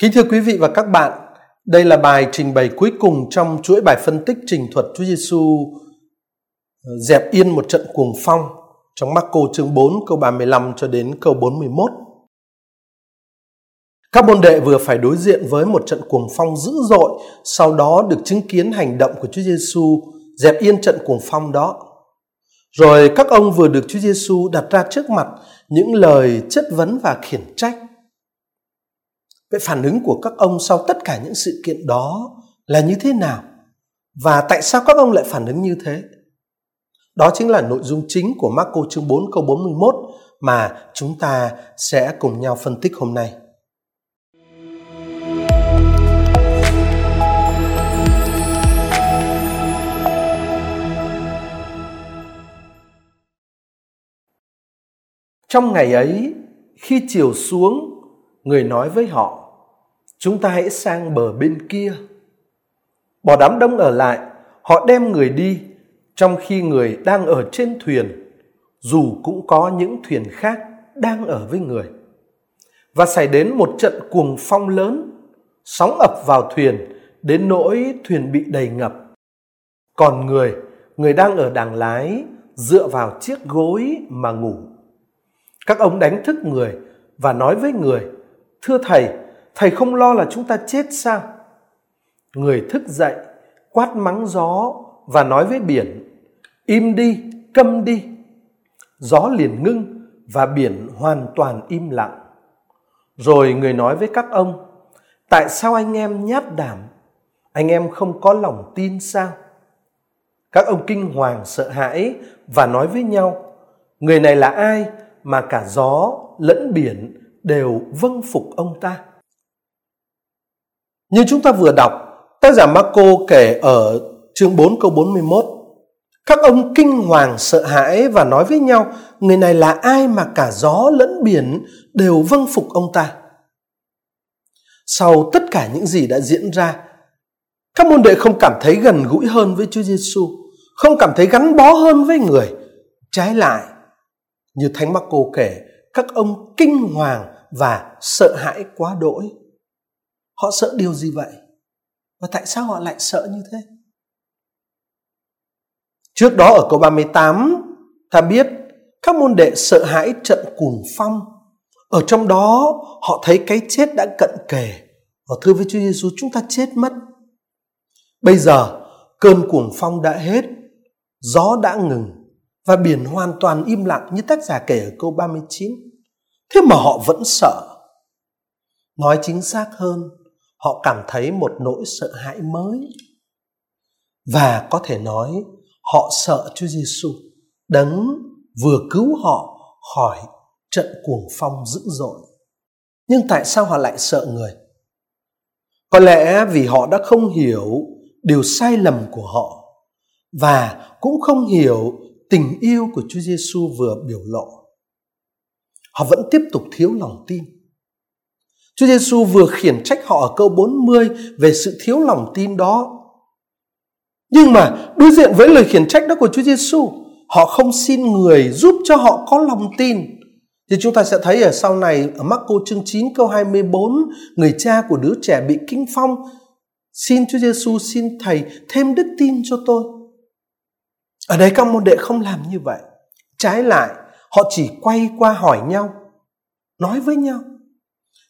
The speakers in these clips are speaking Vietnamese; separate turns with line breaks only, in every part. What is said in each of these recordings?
Kính thưa quý vị và các bạn, đây là bài trình bày cuối cùng trong chuỗi bài phân tích trình thuật Chúa Giêsu ờ, dẹp yên một trận cuồng phong trong Marco chương 4 câu 35 cho đến câu 41. Các môn đệ vừa phải đối diện với một trận cuồng phong dữ dội, sau đó được chứng kiến hành động của Chúa Giêsu dẹp yên trận cuồng phong đó. Rồi các ông vừa được Chúa Giêsu đặt ra trước mặt những lời chất vấn và khiển trách. Vậy phản ứng của các ông sau tất cả những sự kiện đó là như thế nào? Và tại sao các ông lại phản ứng như thế? Đó chính là nội dung chính của Marco chương 4 câu 41 mà chúng ta sẽ cùng nhau phân tích hôm nay. Trong ngày ấy, khi chiều xuống, người nói với họ, chúng ta hãy sang bờ bên kia. Bỏ đám đông ở lại, họ đem người đi, trong khi người đang ở trên thuyền, dù cũng có những thuyền khác đang ở với người. Và xảy đến một trận cuồng phong lớn, sóng ập vào thuyền, đến nỗi thuyền bị đầy ngập. Còn người, người đang ở đàng lái, dựa vào chiếc gối mà ngủ. Các ông đánh thức người và nói với người, Thưa Thầy, Thầy không lo là chúng ta chết sao? Người thức dậy, quát mắng gió và nói với biển, Im đi, câm đi. Gió liền ngưng và biển hoàn toàn im lặng. Rồi người nói với các ông, Tại sao anh em nhát đảm? Anh em không có lòng tin sao? Các ông kinh hoàng sợ hãi và nói với nhau, Người này là ai mà cả gió lẫn biển đều vâng phục ông ta. Như chúng ta vừa đọc, tác giả Marco kể ở chương 4 câu 41. Các ông kinh hoàng sợ hãi và nói với nhau, người này là ai mà cả gió lẫn biển đều vâng phục ông ta. Sau tất cả những gì đã diễn ra, các môn đệ không cảm thấy gần gũi hơn với Chúa Giêsu, không cảm thấy gắn bó hơn với người. Trái lại, như Thánh Marco kể, các ông kinh hoàng và sợ hãi quá đỗi. Họ sợ điều gì vậy? Và tại sao họ lại sợ như thế? Trước đó ở câu 38, ta biết các môn đệ sợ hãi trận cuồng phong. Ở trong đó họ thấy cái chết đã cận kề. Họ thưa với Chúa Giêsu chúng ta chết mất. Bây giờ cơn cuồng phong đã hết, gió đã ngừng và biển hoàn toàn im lặng như tác giả kể ở câu 39. Thế mà họ vẫn sợ. Nói chính xác hơn, họ cảm thấy một nỗi sợ hãi mới. Và có thể nói, họ sợ Chúa Giêsu đấng vừa cứu họ khỏi trận cuồng phong dữ dội. Nhưng tại sao họ lại sợ người? Có lẽ vì họ đã không hiểu điều sai lầm của họ và cũng không hiểu tình yêu của Chúa Giêsu vừa biểu lộ. Họ vẫn tiếp tục thiếu lòng tin. Chúa Giêsu vừa khiển trách họ ở câu 40 về sự thiếu lòng tin đó. Nhưng mà đối diện với lời khiển trách đó của Chúa Giêsu, họ không xin người giúp cho họ có lòng tin. Thì chúng ta sẽ thấy ở sau này ở Marco chương 9 câu 24, người cha của đứa trẻ bị kinh phong xin Chúa Giêsu xin thầy thêm đức tin cho tôi. Ở đây các môn đệ không làm như vậy. Trái lại, họ chỉ quay qua hỏi nhau, nói với nhau.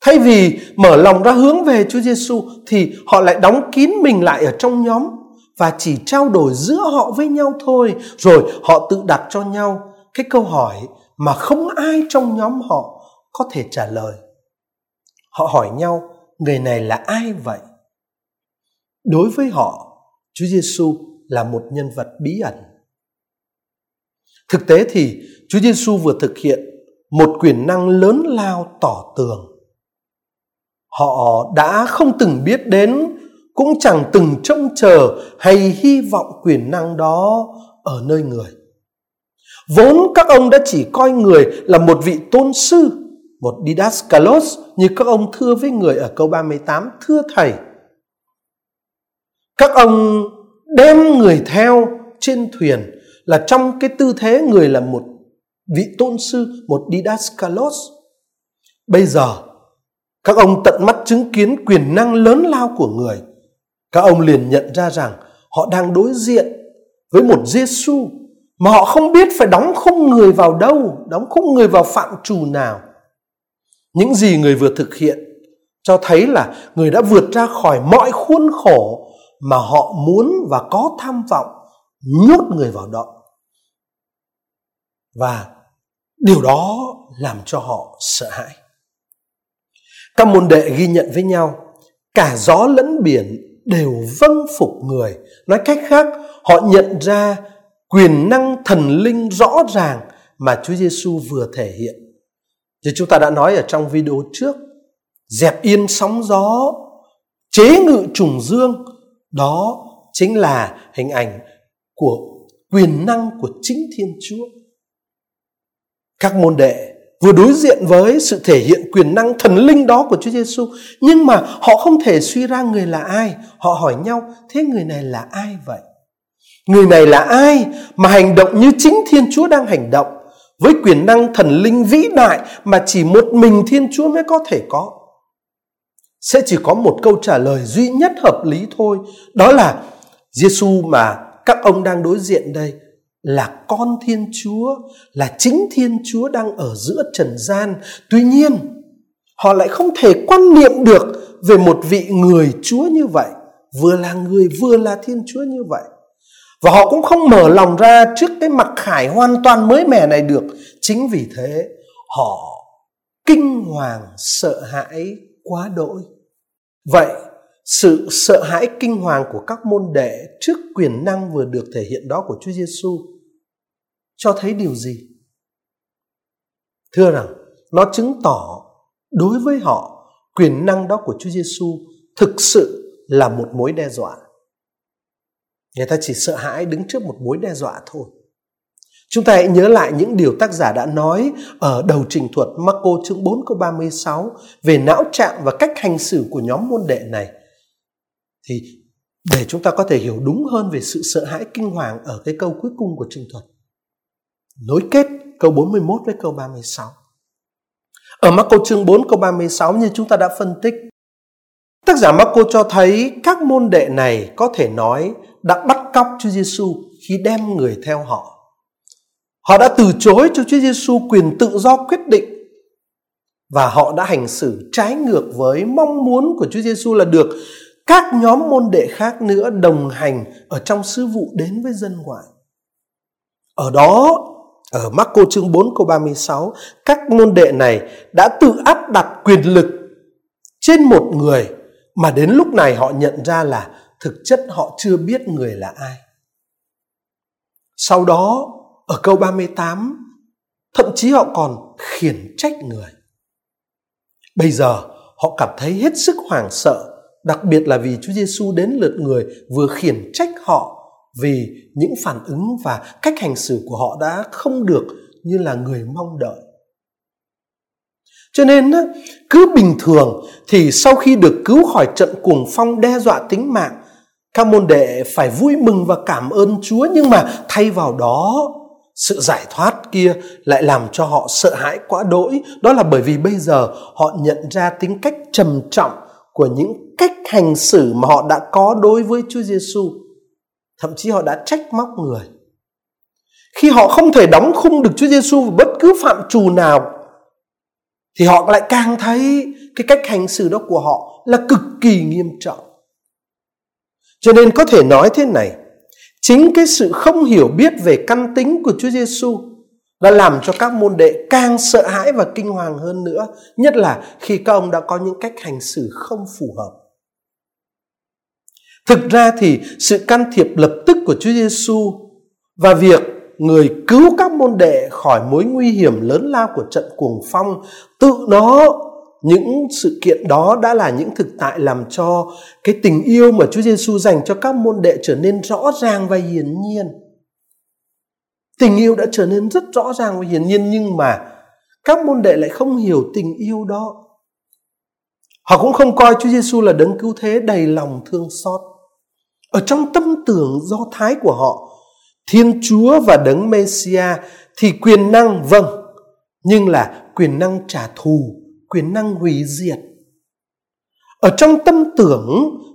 Thay vì mở lòng ra hướng về Chúa Giêsu thì họ lại đóng kín mình lại ở trong nhóm và chỉ trao đổi giữa họ với nhau thôi, rồi họ tự đặt cho nhau cái câu hỏi mà không ai trong nhóm họ có thể trả lời. Họ hỏi nhau, người này là ai vậy? Đối với họ, Chúa Giêsu là một nhân vật bí ẩn. Thực tế thì Chúa Giêsu vừa thực hiện một quyền năng lớn lao tỏ tường. Họ đã không từng biết đến, cũng chẳng từng trông chờ hay hy vọng quyền năng đó ở nơi người. Vốn các ông đã chỉ coi người là một vị tôn sư, một didaskalos như các ông thưa với người ở câu 38, thưa thầy. Các ông đem người theo trên thuyền là trong cái tư thế người là một vị tôn sư, một didaskalos. Bây giờ các ông tận mắt chứng kiến quyền năng lớn lao của người. Các ông liền nhận ra rằng họ đang đối diện với một Giêsu mà họ không biết phải đóng khung người vào đâu, đóng khung người vào phạm trù nào. Những gì người vừa thực hiện cho thấy là người đã vượt ra khỏi mọi khuôn khổ mà họ muốn và có tham vọng nhốt người vào đó. Và điều đó làm cho họ sợ hãi. Các môn đệ ghi nhận với nhau, cả gió lẫn biển đều vâng phục người. Nói cách khác, họ nhận ra quyền năng thần linh rõ ràng mà Chúa Giêsu vừa thể hiện. Như chúng ta đã nói ở trong video trước, dẹp yên sóng gió, chế ngự trùng dương, đó chính là hình ảnh của quyền năng của chính Thiên Chúa. Các môn đệ vừa đối diện với sự thể hiện quyền năng thần linh đó của Chúa Giêsu, nhưng mà họ không thể suy ra người là ai. Họ hỏi nhau, thế người này là ai vậy? Người này là ai mà hành động như chính Thiên Chúa đang hành động với quyền năng thần linh vĩ đại mà chỉ một mình Thiên Chúa mới có thể có? Sẽ chỉ có một câu trả lời duy nhất hợp lý thôi, đó là Giêsu mà các ông đang đối diện đây là con Thiên Chúa, là chính Thiên Chúa đang ở giữa trần gian. Tuy nhiên, họ lại không thể quan niệm được về một vị người Chúa như vậy, vừa là người vừa là Thiên Chúa như vậy. Và họ cũng không mở lòng ra trước cái mặc khải hoàn toàn mới mẻ này được. Chính vì thế, họ kinh hoàng sợ hãi quá đỗi. Vậy, sự sợ hãi kinh hoàng của các môn đệ trước quyền năng vừa được thể hiện đó của Chúa Giêsu cho thấy điều gì? Thưa rằng, nó chứng tỏ đối với họ quyền năng đó của Chúa Giêsu thực sự là một mối đe dọa. Người ta chỉ sợ hãi đứng trước một mối đe dọa thôi. Chúng ta hãy nhớ lại những điều tác giả đã nói ở đầu trình thuật Marco chương 4 câu 36 về não trạng và cách hành xử của nhóm môn đệ này. Thì để chúng ta có thể hiểu đúng hơn về sự sợ hãi kinh hoàng ở cái câu cuối cùng của trình thuật nối kết câu 41 với câu 36. Ở Marco chương 4 câu 36 như chúng ta đã phân tích, tác giả Marco cho thấy các môn đệ này có thể nói đã bắt cóc Chúa Giêsu khi đem người theo họ. Họ đã từ chối cho Chúa Giêsu quyền tự do quyết định và họ đã hành xử trái ngược với mong muốn của Chúa Giêsu là được các nhóm môn đệ khác nữa đồng hành ở trong sứ vụ đến với dân ngoại. Ở đó ở Marco chương 4 câu 36, các môn đệ này đã tự áp đặt quyền lực trên một người mà đến lúc này họ nhận ra là thực chất họ chưa biết người là ai. Sau đó, ở câu 38, thậm chí họ còn khiển trách người. Bây giờ, họ cảm thấy hết sức hoảng sợ, đặc biệt là vì Chúa Giêsu đến lượt người vừa khiển trách họ vì những phản ứng và cách hành xử của họ đã không được như là người mong đợi. Cho nên cứ bình thường thì sau khi được cứu khỏi trận cuồng phong đe dọa tính mạng, các môn đệ phải vui mừng và cảm ơn Chúa, nhưng mà thay vào đó, sự giải thoát kia lại làm cho họ sợ hãi quá đỗi. Đó là bởi vì bây giờ họ nhận ra tính cách trầm trọng của những cách hành xử mà họ đã có đối với Chúa Giêsu thậm chí họ đã trách móc người khi họ không thể đóng khung được Chúa Giêsu vào bất cứ phạm trù nào thì họ lại càng thấy cái cách hành xử đó của họ là cực kỳ nghiêm trọng. Cho nên có thể nói thế này, chính cái sự không hiểu biết về căn tính của Chúa Giêsu đã làm cho các môn đệ càng sợ hãi và kinh hoàng hơn nữa, nhất là khi các ông đã có những cách hành xử không phù hợp. Thực ra thì sự can thiệp lập tức của Chúa Giêsu và việc người cứu các môn đệ khỏi mối nguy hiểm lớn lao của trận cuồng phong, tự nó, những sự kiện đó đã là những thực tại làm cho cái tình yêu mà Chúa Giêsu dành cho các môn đệ trở nên rõ ràng và hiển nhiên. Tình yêu đã trở nên rất rõ ràng và hiển nhiên, nhưng mà các môn đệ lại không hiểu tình yêu đó. Họ cũng không coi Chúa Giêsu là đấng cứu thế đầy lòng thương xót ở trong tâm tưởng do thái của họ, thiên chúa và đấng messia thì quyền năng vâng nhưng là quyền năng trả thù, quyền năng hủy diệt. Ở trong tâm tưởng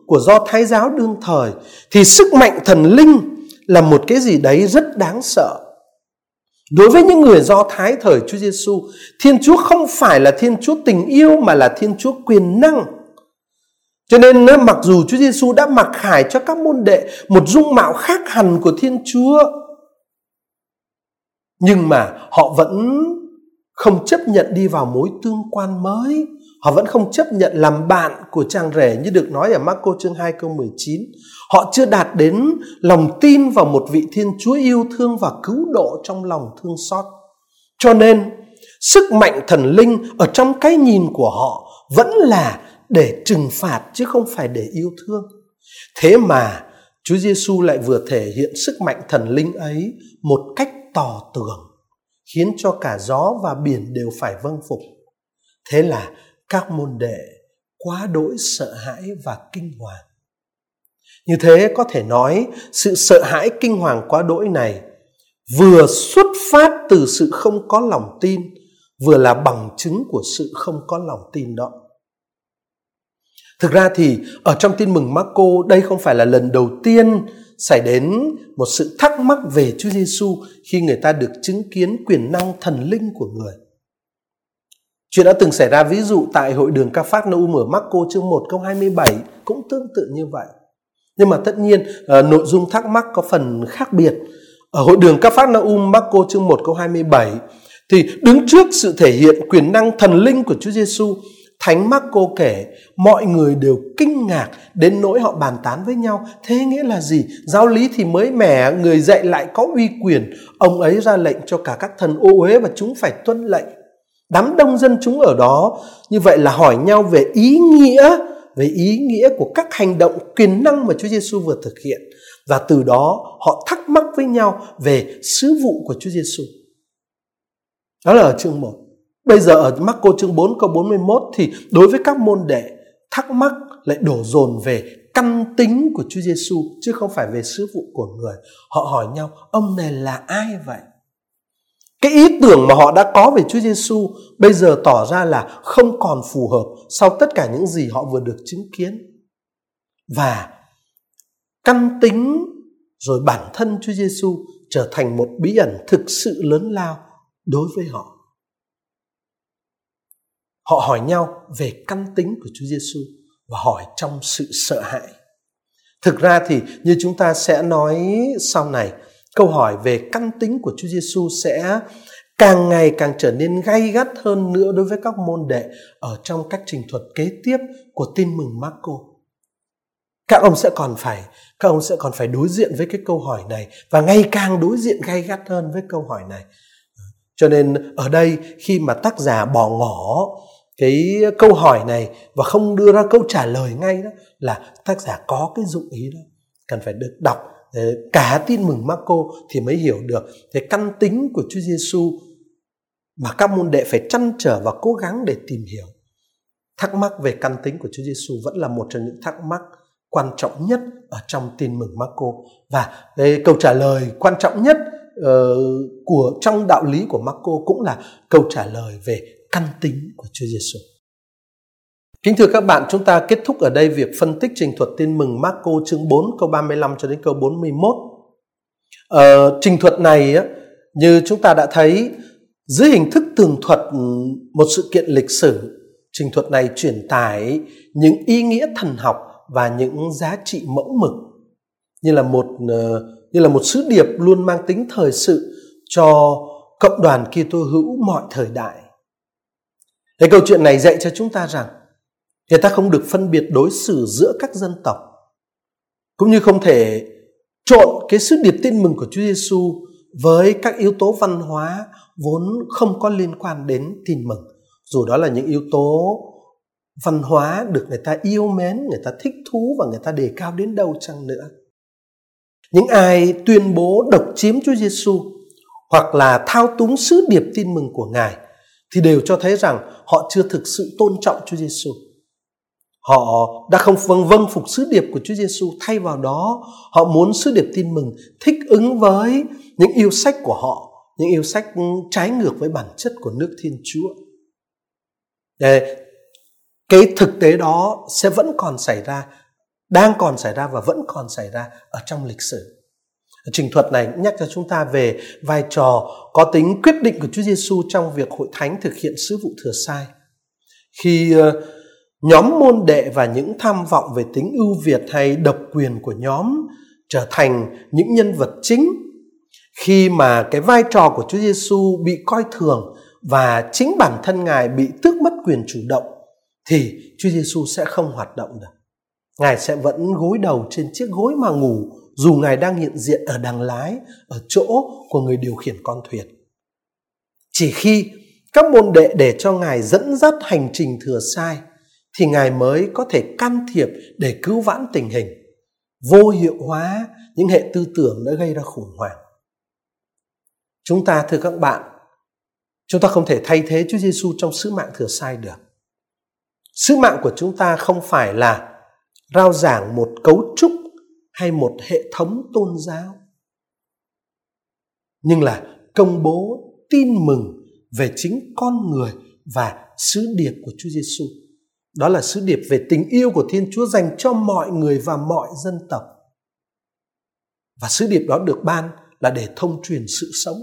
của do thái giáo đương thời thì sức mạnh thần linh là một cái gì đấy rất đáng sợ. Đối với những người do thái thời Chúa Giêsu Thiên Chúa không phải là Thiên Chúa tình yêu mà là Thiên Chúa quyền năng cho nên mặc dù Chúa Giêsu đã mặc khải cho các môn đệ một dung mạo khác hẳn của Thiên Chúa nhưng mà họ vẫn không chấp nhận đi vào mối tương quan mới Họ vẫn không chấp nhận làm bạn của chàng rể như được nói ở Marco chương 2 câu 19. Họ chưa đạt đến lòng tin vào một vị Thiên Chúa yêu thương và cứu độ trong lòng thương xót. Cho nên, sức mạnh thần linh ở trong cái nhìn của họ vẫn là để trừng phạt chứ không phải để yêu thương. Thế mà Chúa Giêsu lại vừa thể hiện sức mạnh thần linh ấy một cách tỏ tường, khiến cho cả gió và biển đều phải vâng phục. Thế là các môn đệ quá đỗi sợ hãi và kinh hoàng. Như thế có thể nói sự sợ hãi kinh hoàng quá đỗi này vừa xuất phát từ sự không có lòng tin, vừa là bằng chứng của sự không có lòng tin đó. Thực ra thì ở trong tin mừng Marco đây không phải là lần đầu tiên xảy đến một sự thắc mắc về Chúa Giêsu khi người ta được chứng kiến quyền năng thần linh của người. Chuyện đã từng xảy ra ví dụ tại hội đường Ca Phát Naum ở Marco chương 1 câu 27 cũng tương tự như vậy. Nhưng mà tất nhiên ờ, nội dung thắc mắc có phần khác biệt. Ở hội đường Ca Phát Naum Marco chương 1 câu 27 thì đứng trước sự thể hiện quyền năng thần linh của Chúa Giêsu, Thánh Marco kể mọi người đều kinh ngạc đến nỗi họ bàn tán với nhau. Thế nghĩa là gì? Giáo lý thì mới mẻ, người dạy lại có uy quyền. Ông ấy ra lệnh cho cả các thần ô uế và chúng phải tuân lệnh. Đám đông dân chúng ở đó như vậy là hỏi nhau về ý nghĩa về ý nghĩa của các hành động quyền năng mà Chúa Giêsu vừa thực hiện và từ đó họ thắc mắc với nhau về sứ vụ của Chúa Giêsu. Đó là ở chương 1. Bây giờ ở Marco chương 4 câu 41 thì đối với các môn đệ, thắc mắc lại đổ dồn về căn tính của Chúa Giêsu chứ không phải về sứ vụ của người. Họ hỏi nhau, ông này là ai vậy? Cái ý tưởng mà họ đã có về Chúa Giêsu bây giờ tỏ ra là không còn phù hợp sau tất cả những gì họ vừa được chứng kiến. Và căn tính rồi bản thân Chúa Giêsu trở thành một bí ẩn thực sự lớn lao đối với họ. Họ hỏi nhau về căn tính của Chúa Giêsu và hỏi trong sự sợ hãi. Thực ra thì như chúng ta sẽ nói sau này, câu hỏi về căn tính của Chúa Giêsu sẽ càng ngày càng trở nên gay gắt hơn nữa đối với các môn đệ ở trong cách trình thuật kế tiếp của tin mừng Marco. Các ông sẽ còn phải các ông sẽ còn phải đối diện với cái câu hỏi này và ngày càng đối diện gay gắt hơn với câu hỏi này. Cho nên ở đây khi mà tác giả bỏ ngỏ cái câu hỏi này và không đưa ra câu trả lời ngay đó là tác giả có cái dụng ý đó cần phải được đọc ờ, cả tin mừng Marco thì mới hiểu được cái căn tính của Chúa Giêsu mà các môn đệ phải chăn trở và cố gắng để tìm hiểu. Thắc mắc về căn tính của Chúa Giêsu vẫn là một trong những thắc mắc quan trọng nhất ở trong tin mừng Marco và cái câu trả lời quan trọng nhất uh, của trong đạo lý của Marco cũng là câu trả lời về căn tính của Chúa Giêsu. Kính thưa các bạn, chúng ta kết thúc ở đây việc phân tích trình thuật tin mừng Marco chương 4 câu 35 cho đến câu 41. Ờ, trình thuật này như chúng ta đã thấy dưới hình thức tường thuật một sự kiện lịch sử, trình thuật này truyền tải những ý nghĩa thần học và những giá trị mẫu mực như là một ờ, như là một sứ điệp luôn mang tính thời sự cho cộng đoàn Kitô hữu mọi thời đại. Thế câu chuyện này dạy cho chúng ta rằng, người ta không được phân biệt đối xử giữa các dân tộc, cũng như không thể trộn cái sứ điệp tin mừng của Chúa Giêsu với các yếu tố văn hóa vốn không có liên quan đến tin mừng. Dù đó là những yếu tố văn hóa được người ta yêu mến, người ta thích thú và người ta đề cao đến đâu chăng nữa. Những ai tuyên bố độc chiếm Chúa Giêsu hoặc là thao túng sứ điệp tin mừng của Ngài thì đều cho thấy rằng họ chưa thực sự tôn trọng Chúa Giêsu. Họ đã không vâng vâng phục sứ điệp của Chúa Giêsu, thay vào đó họ muốn sứ điệp tin mừng thích ứng với những yêu sách của họ những yêu sách ừ, trái ngược với bản chất của nước Thiên Chúa. Để cái thực tế đó sẽ vẫn còn xảy ra đang còn xảy ra và vẫn còn xảy ra ở trong lịch sử trình thuật này cũng nhắc cho chúng ta về vai trò có tính quyết định của Chúa Giêsu trong việc hội thánh thực hiện sứ vụ thừa sai. Khi ờ, nhóm môn đệ và những tham vọng về tính ưu việt hay độc quyền của nhóm trở thành những nhân vật chính, khi mà cái vai trò của Chúa Giêsu bị coi thường và chính bản thân Ngài bị tước mất quyền chủ động, thì Chúa Giêsu sẽ không hoạt động được. Ngài sẽ vẫn gối đầu trên chiếc gối mà ngủ dù Ngài đang hiện diện ở đằng lái, ở chỗ của người điều khiển con thuyền. Chỉ khi các môn đệ để cho Ngài dẫn dắt hành trình thừa sai thì Ngài mới có thể can thiệp để cứu vãn tình hình, vô hiệu hóa những hệ tư tưởng đã gây ra khủng hoảng. Chúng ta thưa các bạn, chúng ta không thể thay thế Chúa Giêsu trong sứ mạng thừa sai được. Sứ mạng của chúng ta không phải là rao giảng một cấu trúc hay một hệ thống tôn giáo nhưng là công bố tin mừng về chính con người và sứ điệp của Chúa Giêsu. Đó là sứ điệp về tình yêu của Thiên Chúa dành cho mọi người và mọi dân tộc. Và sứ điệp đó được ban là để thông truyền sự sống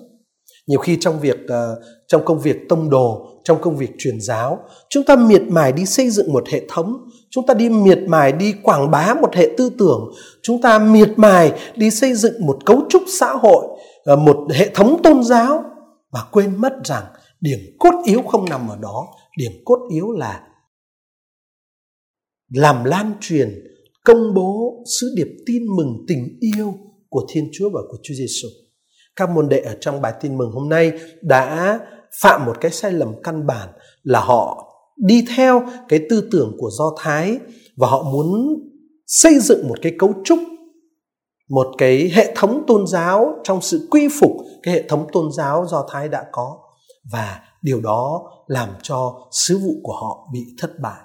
nhiều khi trong việc uh, trong công việc tông đồ trong công việc truyền giáo chúng ta miệt mài đi xây dựng một hệ thống chúng ta đi miệt mài đi quảng bá một hệ tư tưởng chúng ta miệt mài đi xây dựng một cấu trúc xã hội uh, một hệ thống tôn giáo và quên mất rằng điểm cốt yếu không nằm ở đó điểm cốt yếu là làm lan truyền công bố sứ điệp tin mừng tình yêu của Thiên Chúa và của Chúa Giêsu các môn đệ ở trong bài tin mừng hôm nay đã phạm một cái sai lầm căn bản là họ đi theo cái tư tưởng của do thái và họ muốn xây dựng một cái cấu trúc, một cái hệ thống tôn giáo trong sự quy phục cái hệ thống tôn giáo do thái đã có. Và điều đó làm cho sứ vụ của họ bị thất bại.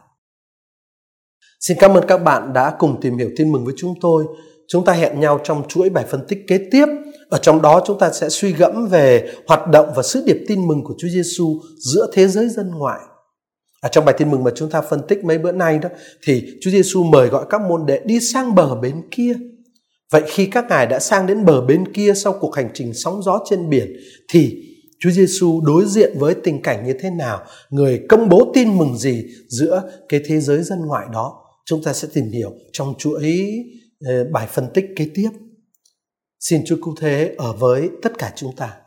Xin cảm ơn các bạn đã cùng tìm hiểu tin mừng với chúng tôi chúng ta hẹn nhau trong chuỗi bài phân tích kế tiếp ở trong đó chúng ta sẽ suy gẫm về hoạt động và sứ điệp tin mừng của Chúa Giêsu giữa thế giới dân ngoại. Ở trong bài tin mừng mà chúng ta phân tích mấy bữa nay đó thì Chúa Giêsu mời gọi các môn đệ đi sang bờ bên kia. Vậy khi các ngài đã sang đến bờ bên kia sau cuộc hành trình sóng gió trên biển thì Chúa Giêsu đối diện với tình cảnh như thế nào, người công bố tin mừng gì giữa cái thế giới dân ngoại đó. Chúng ta sẽ tìm hiểu trong chuỗi Ờ, bài phân tích kế tiếp. Xin Chúa cứu thế ở với tất cả chúng ta.